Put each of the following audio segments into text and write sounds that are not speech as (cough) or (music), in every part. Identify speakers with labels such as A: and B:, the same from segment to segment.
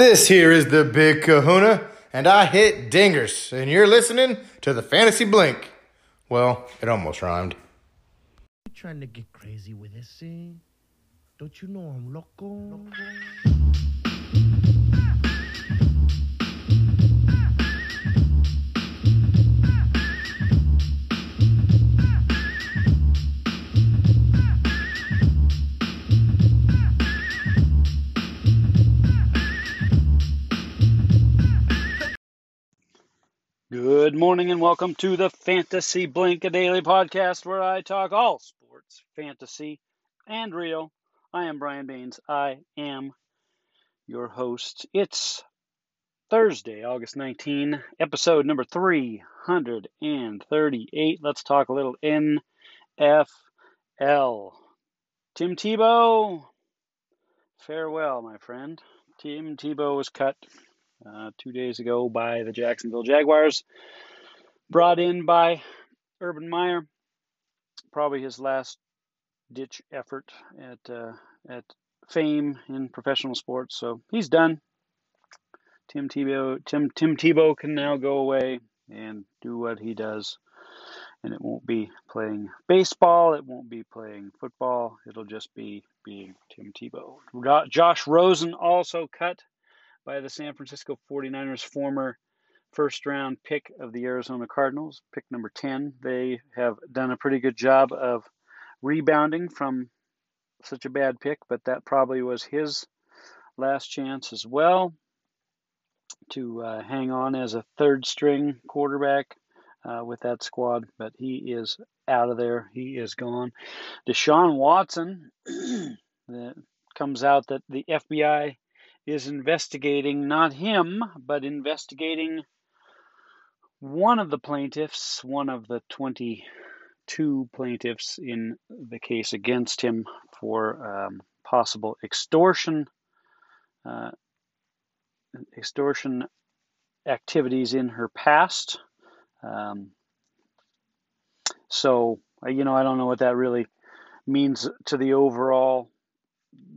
A: This here is the Big Kahuna, and I hit dingers, and you're listening to the Fantasy Blink. Well, it almost rhymed.
B: You trying to get crazy with this, eh? Don't you know I'm loco?
C: Good morning and welcome to the Fantasy Blink, a daily podcast where I talk all sports, fantasy, and real. I am Brian Baines. I am your host. It's Thursday, August 19, episode number 338. Let's talk a little NFL. Tim Tebow, farewell, my friend. Tim Tebow was cut uh, two days ago by the Jacksonville Jaguars. Brought in by Urban Meyer. Probably his last ditch effort at uh, at fame in professional sports. So he's done. Tim Tebow Tim Tim Tebow can now go away and do what he does. And it won't be playing baseball. It won't be playing football. It'll just be being Tim Tebow. Josh Rosen also cut by the San Francisco 49ers, former first round pick of the Arizona Cardinals, pick number 10. They have done a pretty good job of rebounding from such a bad pick, but that probably was his last chance as well to uh, hang on as a third string quarterback uh, with that squad. But he is out of there. He is gone. Deshaun Watson, (clears throat) that comes out that the FBI is investigating not him, but investigating one of the plaintiffs, one of the 22 plaintiffs in the case against him for um, possible extortion, uh, extortion activities in her past. Um, so, you know, I don't know what that really means to the overall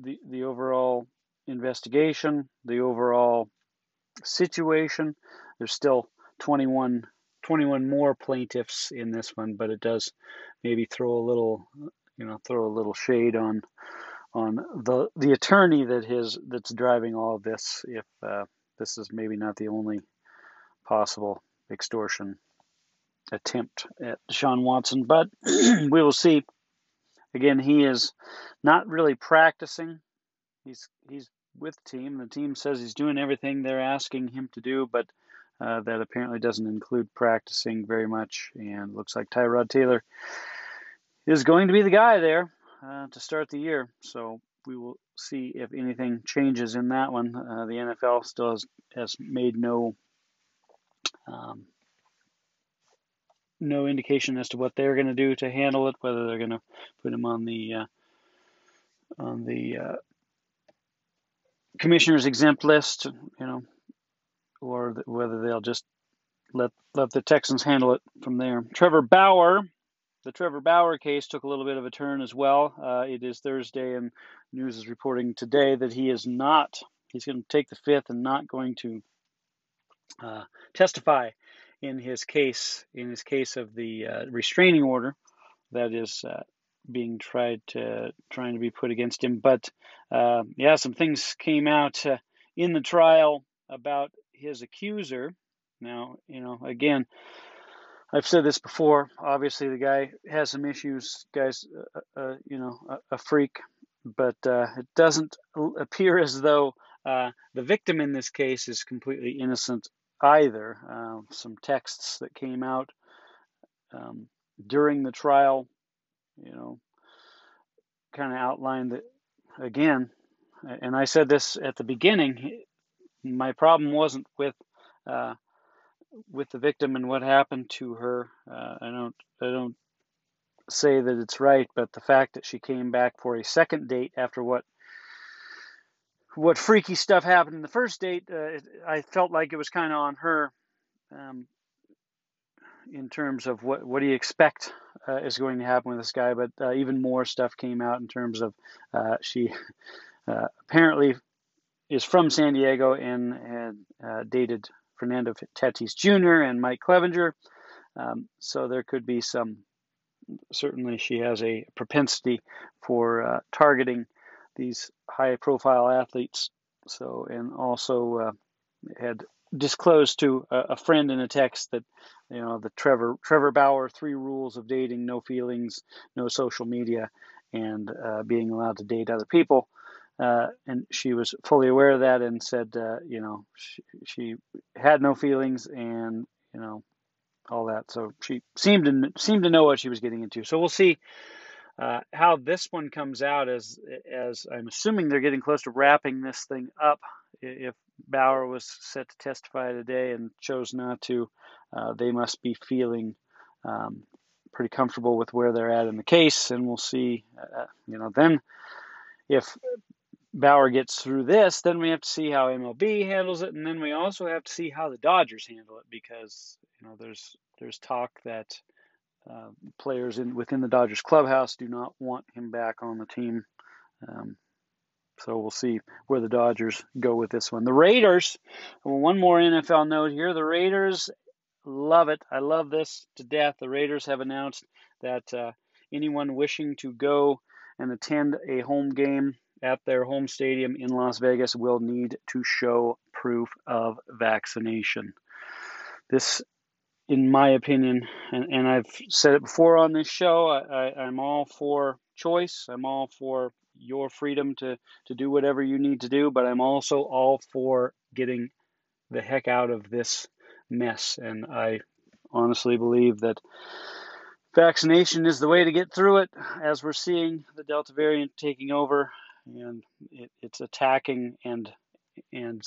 C: the the overall investigation, the overall situation. There's still 21, 21 more plaintiffs in this one, but it does maybe throw a little, you know, throw a little shade on on the the attorney that his that's driving all of this. If uh, this is maybe not the only possible extortion attempt at Deshaun Watson, but (clears throat) we will see. Again, he is not really practicing he's he's with the team. The team says he's doing everything they're asking him to do, but uh, that apparently doesn't include practicing very much. And looks like Tyrod Taylor is going to be the guy there uh, to start the year. So we will see if anything changes in that one. Uh, the NFL still has, has made no um, no indication as to what they're going to do to handle it. Whether they're going to put him on the uh, on the uh, commissioner's exempt list, you know, or whether they'll just let let the Texans handle it from there. Trevor Bauer, the Trevor Bauer case took a little bit of a turn as well. Uh, it is Thursday, and news is reporting today that he is not. He's going to take the fifth and not going to uh, testify in his case in his case of the uh, restraining order that is uh, being tried to trying to be put against him. But uh, yeah, some things came out uh, in the trial about his accuser. Now, you know, again, I've said this before. Obviously, the guy has some issues. Guy's, uh, uh you know, a, a, freak, but uh, it doesn't appear as though uh, the victim in this case is completely innocent either. some texts that came out um, during the trial you know, kind of outlined that again, and I said this at the beginning. My problem wasn't with uh, with the victim and what happened to her. Uh, I don't I don't say that it's right, but the fact that she came back for a second date after what what freaky stuff happened in the first date, uh, it, I felt like it was kind of on her. Um, in terms of what what do you expect uh, is going to happen with this guy, but uh, even more stuff came out in terms of uh, she uh, apparently is from San Diego and had uh, dated Fernando Tatis Jr. and Mike Clevinger. Um, so there could be some. Certainly, she has a propensity for uh, targeting these high-profile athletes. So, and also uh, had disclosed to a, a, friend in a text that you know the Trevor Trevor Bauer three rules of dating: no feelings, no social media, and uh, being allowed to date other people. Uh, and she was fully aware of that and said, uh, you know, she, she, had no feelings and you know all that. So she seemed to seemed to know what she was getting into. So we'll see uh, how this one comes out. As as I'm assuming they're getting close to wrapping this thing up. If Bauer was set to testify today and chose not to, uh, they must be feeling. Um, pretty comfortable with where they're at in the case, and we'll see. Uh, you know, then if Bauer gets through this, then we have to see how MLB handles it, and then we also have to see how the Dodgers handle it because you know there's there's talk that uh, players in within the Dodgers clubhouse do not want him back on the team. Um, so we'll see where the Dodgers go with this one. The Raiders, well, one more NFL note here. The Raiders love it. I love this to death. The Raiders have announced that uh, anyone wishing to go and attend a home game at their home stadium in Las Vegas will need to show proof of vaccination. This, in my opinion, and, and I've said it before on this show, I, I, I'm all for choice. I'm all for your freedom to, to do whatever you need to do, but I'm also all for getting the heck out of this mess. And I honestly believe that vaccination is the way to get through it as we're seeing the Delta variant taking over and it, it's attacking and and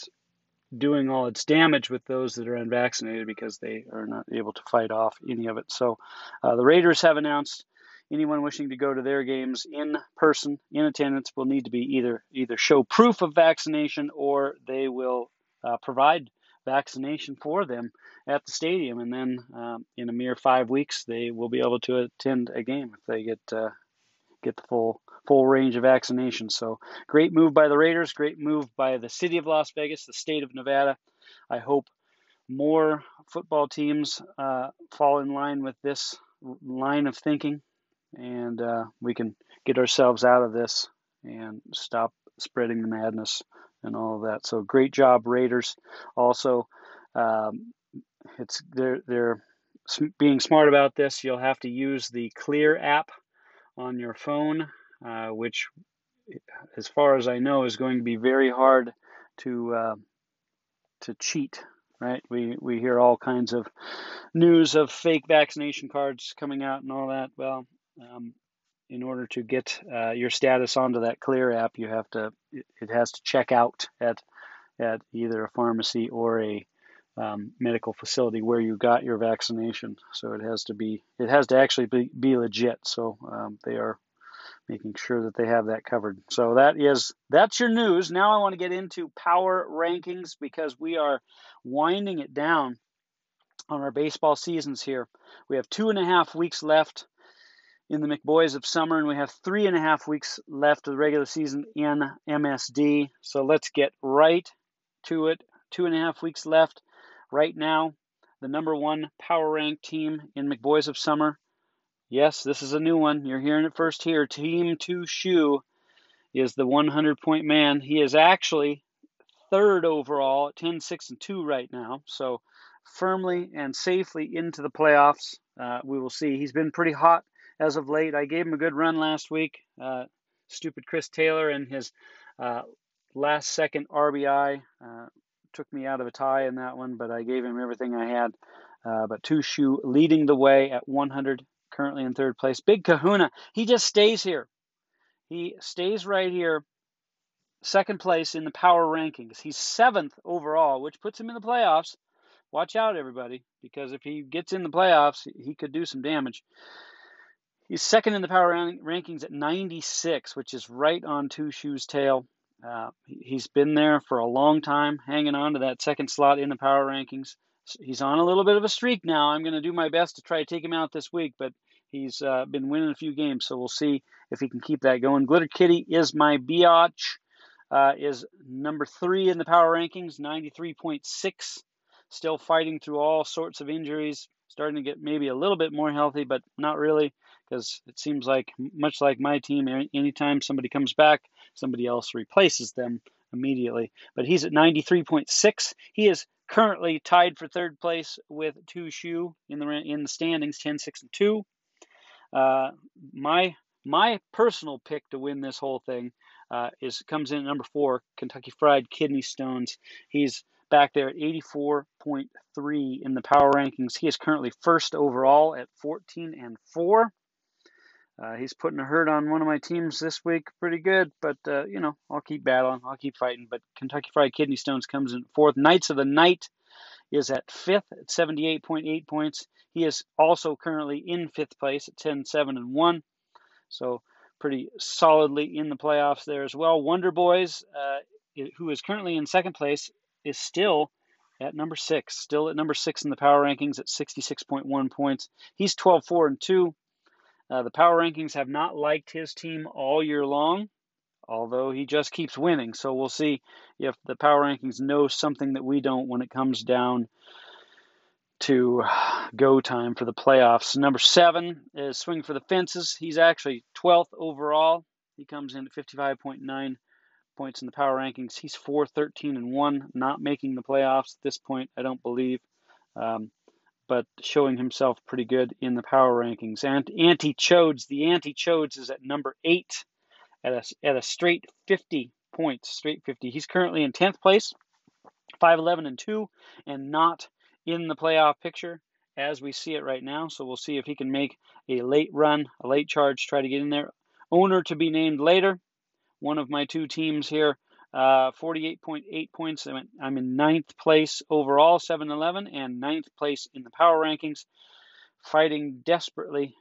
C: doing all its damage with those that are unvaccinated because they are not able to fight off any of it. So uh, the Raiders have announced anyone wishing to go to their games in person in attendance will need to be either either show proof of vaccination or they will uh, provide vaccination for them at the stadium and then um, in a mere five weeks they will be able to attend a game if they get uh, get the full full range of vaccinations. So great move by the Raiders, great move by the city of Las Vegas, the state of Nevada. I hope more football teams uh, fall in line with this line of thinking, and uh, we can get ourselves out of this and stop spreading the madness and all of that. So great job, Raiders. Also, um, it's they're they're being smart about this. You'll have to use the Clear app on your phone, uh, which, as far as I know, is going to be very hard to uh, to cheat. Right? We we hear all kinds of news of fake vaccination cards coming out and all that. Well, um, in order to get uh, your status onto that Clear app, you have to it, has to check out at at either a pharmacy or a um, medical facility where you got your vaccination. So it has to be, it has to actually be, be legit. So um, they are making sure that they have that covered. So that is, that's your news. Now I want to get into power rankings because we are winding it down on our baseball seasons here. We have two and a half weeks left in the McBoys of summer, and we have three and a half weeks left of the regular season in MSD. So let's get right to it. Two and a half weeks left. Right now, the number one power rank team in McBoys of Summer. Yes, this is a new one. You're hearing it first here. Team Two Shoe is the 100 point man. He is actually third overall at 10 6 and 2 right now. So firmly and safely into the playoffs. Uh, we will see. He's been pretty hot as of late. I gave him a good run last week. Uh, stupid Chris Taylor and his uh, last second RBI uh, took me out of a tie in that one, but I gave him everything I had. Uh, but Two Shoe leading the way at 100, currently in third place. Big Kahuna, he just stays here. He stays right here, second place in the power rankings. He's seventh overall, which puts him in the playoffs. Watch out, everybody, because if he gets in the playoffs, he could do some damage. He's second in the power rankings at 96, which is right on Two Shoes' tail. Uh, he's been there for a long time, hanging on to that second slot in the power rankings. He's on a little bit of a streak now. I'm going to do my best to try to take him out this week, but he's uh, been winning a few games, so we'll see if he can keep that going. Glitter Kitty is my biatch. uh, is number three in the power rankings, 93.6. Still fighting through all sorts of injuries, starting to get maybe a little bit more healthy, but not really, because it seems like, much like my team, anytime somebody comes back, somebody else replaces them immediately. But he's at 93.6. He is currently tied for third place with Two Shoe in the in the standings, 10, 6, and 2. Uh, my my personal pick to win this whole thing uh, is comes in at number four, Kentucky Fried Kidney Stones. He's back there at 84.3 in the power rankings. He is currently first overall at 14 and 4. Uh, he's putting a hurt on one of my teams this week, pretty good. But uh, you know, I'll keep battling, I'll keep fighting. But Kentucky Fried Kidney Stones comes in fourth. Knights of the Night is at fifth at 78.8 points. He is also currently in fifth place at 10, 7, and 1. So pretty solidly in the playoffs there as well. Wonder Boys, uh, who is currently in second place, is still at number six, still at number six in the power rankings at 66.1 points. He's 12, 4, and 2. Uh, the power rankings have not liked his team all year long, although he just keeps winning. So we'll see if the power rankings know something that we don't when it comes down to (sighs) go time for the playoffs. Number seven is Swing for the Fences. He's actually 12th overall. He comes in at 55.9 points in the power rankings. He's 4 13 and 1, not making the playoffs at this point, I don't believe, um, but showing himself pretty good in the power rankings. And Anti Chodes, the Anti Chodes is at number 8 at a, at a straight 50 points, straight 50. He's currently in 10th place, 5 11 and 2, and not in the playoff picture as we see it right now. So we'll see if he can make a late run, a late charge, try to get in there. Owner to be named later. One of my two teams here, uh, 48.8 points. I'm in ninth place overall, 7 11, and ninth place in the power rankings, fighting desperately,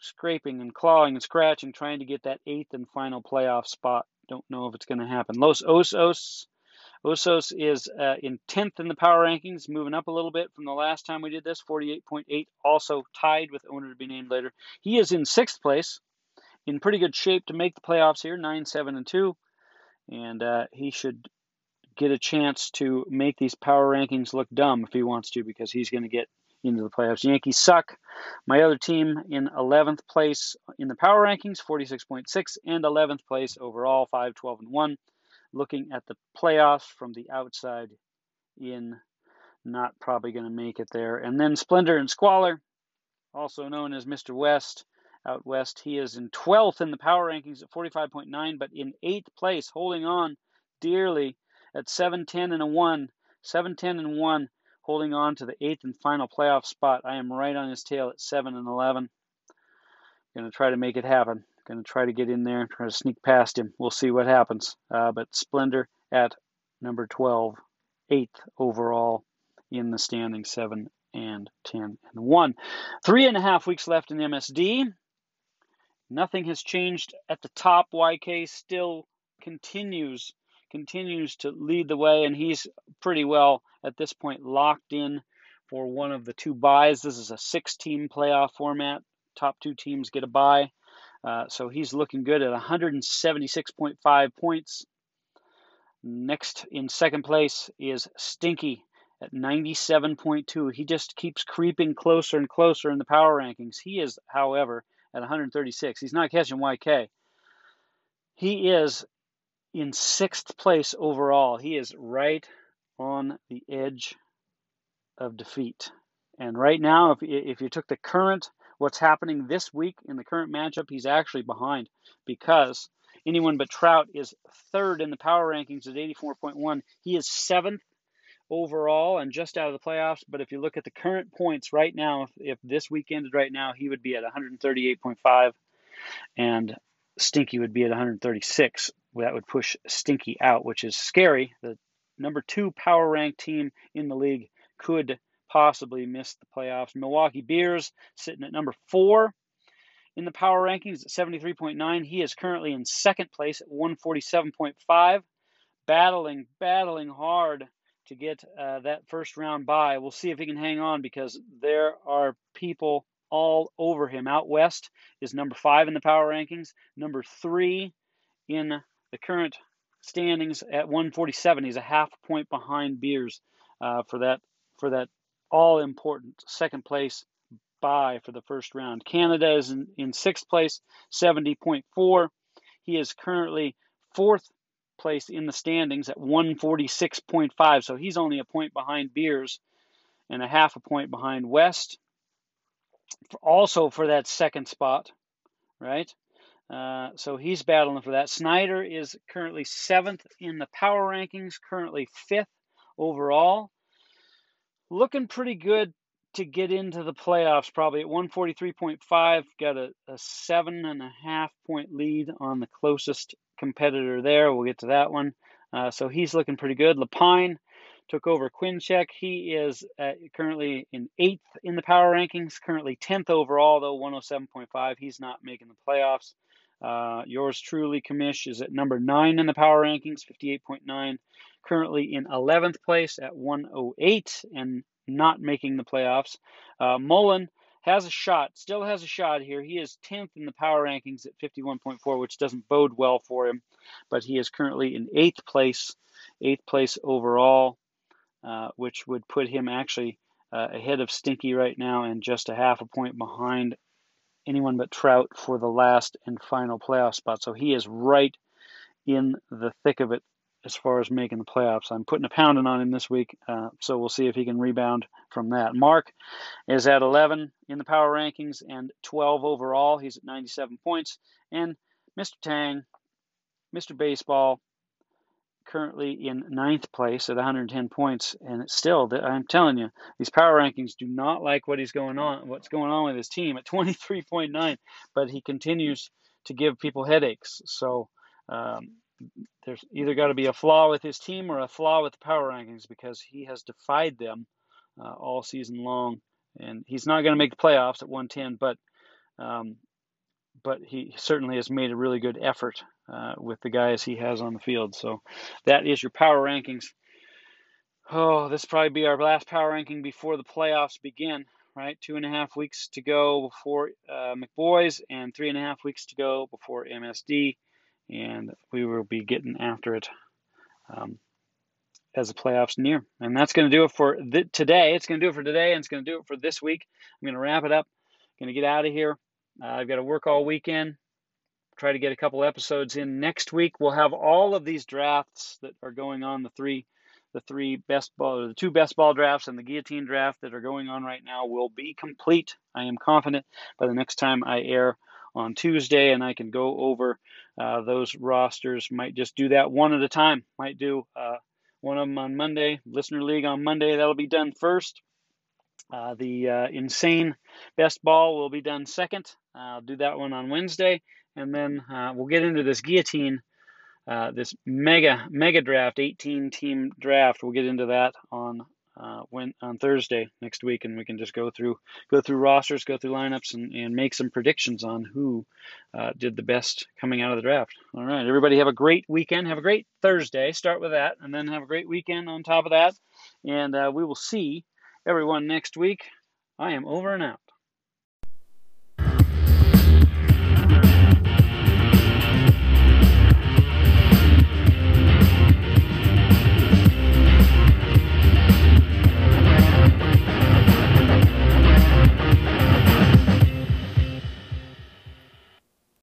C: scraping and clawing and scratching, trying to get that eighth and final playoff spot. Don't know if it's going to happen. Los Osos Osos is uh, in 10th in the power rankings, moving up a little bit from the last time we did this, 48.8, also tied with owner to be named later. He is in sixth place, in pretty good shape to make the playoffs here, 9, 7, and 2. And uh, he should get a chance to make these power rankings look dumb if he wants to, because he's going to get into the playoffs. Yankees suck. My other team in 11th place in the power rankings, 46.6, and 11th place overall, 5, 12, and 1 looking at the playoffs from the outside in, not probably going to make it there. And then Splendor and Squalor, also known as Mr. West, out west. He is in 12th in the power rankings at 45.9, but in 8th place, holding on dearly at 710 and a 1. 710 and 1, holding on to the 8th and final playoff spot. I am right on his tail at 7 and 11. Going to try to make it happen. Going to try to get in there try to sneak past him. We'll see what happens. Uh, but Splendor at number 12, eighth overall in the standing, 7 and 10 and 1. Three and a half weeks left in MSD. Nothing has changed at the top. YK still continues continues to lead the way, and he's pretty well at this point locked in for one of the two buys. This is a six-team playoff format. Top two teams get a buy. Uh, so he's looking good at 176.5 points. Next in second place is Stinky at 97.2. He just keeps creeping closer and closer in the power rankings. He is, however, at 136. He's not catching YK. He is in sixth place overall. He is right on the edge of defeat. And right now, if, if you took the current what's happening this week in the current matchup, he's actually behind because anyone but Trout is third in the power rankings at 84.1. He is seventh overall and just out of the playoffs. But if you look at the current points right now, if, if this week ended right now, he would be at 138.5 and Stinky would be at 136. That would push Stinky out, which is scary. The number two power ranked team in the league could possibly miss the playoffs. Milwaukee Beers sitting at number four in the power rankings at 73.9. He is currently in second place at 147.5, battling, battling hard to get uh, that first round bye. We'll see if he can hang on because there are people all over him. Out west is number five in the power rankings, number three in the current standings at 147. He's a half point behind Beers uh, for that for that all important second place bye for the first round. Canada is in, in sixth place, 70.4. He is currently fourth place in the standings at 146.5. So he's only a point behind Beers and a half a point behind West. Also for that second spot, right? Uh, so he's battling for that. Snyder is currently seventh in the power rankings, currently fifth overall. Looking pretty good to get into the playoffs, probably at 143.5. Got a, a seven and a half point lead on the closest competitor there. We'll get to that one. Uh, so he's looking pretty good. Lapine took over Quinchek. He is currently in eighth in the power rankings, currently 10th overall, though 107.5. He's not making the playoffs. Uh, yours truly, Kamish, is at number nine in the power rankings, 58.9. Currently in 11th place at 108 and not making the playoffs. Uh, Mullen has a shot, still has a shot here. He is 10th in the power rankings at 51.4, which doesn't bode well for him, but he is currently in eighth place, eighth place overall, uh, which would put him actually uh, ahead of Stinky right now and just a half a point behind anyone but Trout for the last and final playoff spot. So he is right in the thick of it as far as making the playoffs. I'm putting a pounding on him this week, uh, so we'll see if he can rebound from that. Mark is at 11 in the power rankings and 12 overall. He's at 97 points. And Mr. Tang, Mr. Baseball, currently in ninth place at 110 points, and still, I'm telling you, these power rankings do not like what he's going on, what's going on with his team at 23.9, but he continues to give people headaches. So um, there's either got to be a flaw with his team or a flaw with the power rankings because he has defied them uh, all season long, and he's not going to make the playoffs at 110, but um, but he certainly has made a really good effort uh, with the guys he has on the field. So that is your power rankings. Oh, this probably be our last power ranking before the playoffs begin. Right, two and a half weeks to go before uh, McBoys, and three and a half weeks to go before MSD and we will be getting after it um, as the playoffs near. And that's going to do it for th- today. It's going to do it for today, and it's going to do it for this week. I'm going to wrap it up. I'm Going to get out of here. Uh, I've got to work all weekend. Try to get a couple episodes in next week. We'll have all of these drafts that are going on the three, the three best ball, the two best ball drafts, and the guillotine draft that are going on right now will be complete. I am confident by the next time I air on Tuesday, and I can go over uh, those rosters. Might just do that one at a time. Might do uh, one of them on Monday, Listener League on Monday. That'll be done first. Uh, the uh, Insane Best Ball will be done second. I'll do that one on Wednesday, and then uh, we'll get into this guillotine. This mega mega draft, 18 team draft. We'll get into that on uh, when on Thursday next week, and we can just go through go through rosters, go through lineups, and, and make some predictions on who uh, did the best coming out of the draft. All right, everybody, have a great weekend. Have a great Thursday. Start with that, and then have a great weekend on top of that. And uh, we will see everyone next week. I am over and out.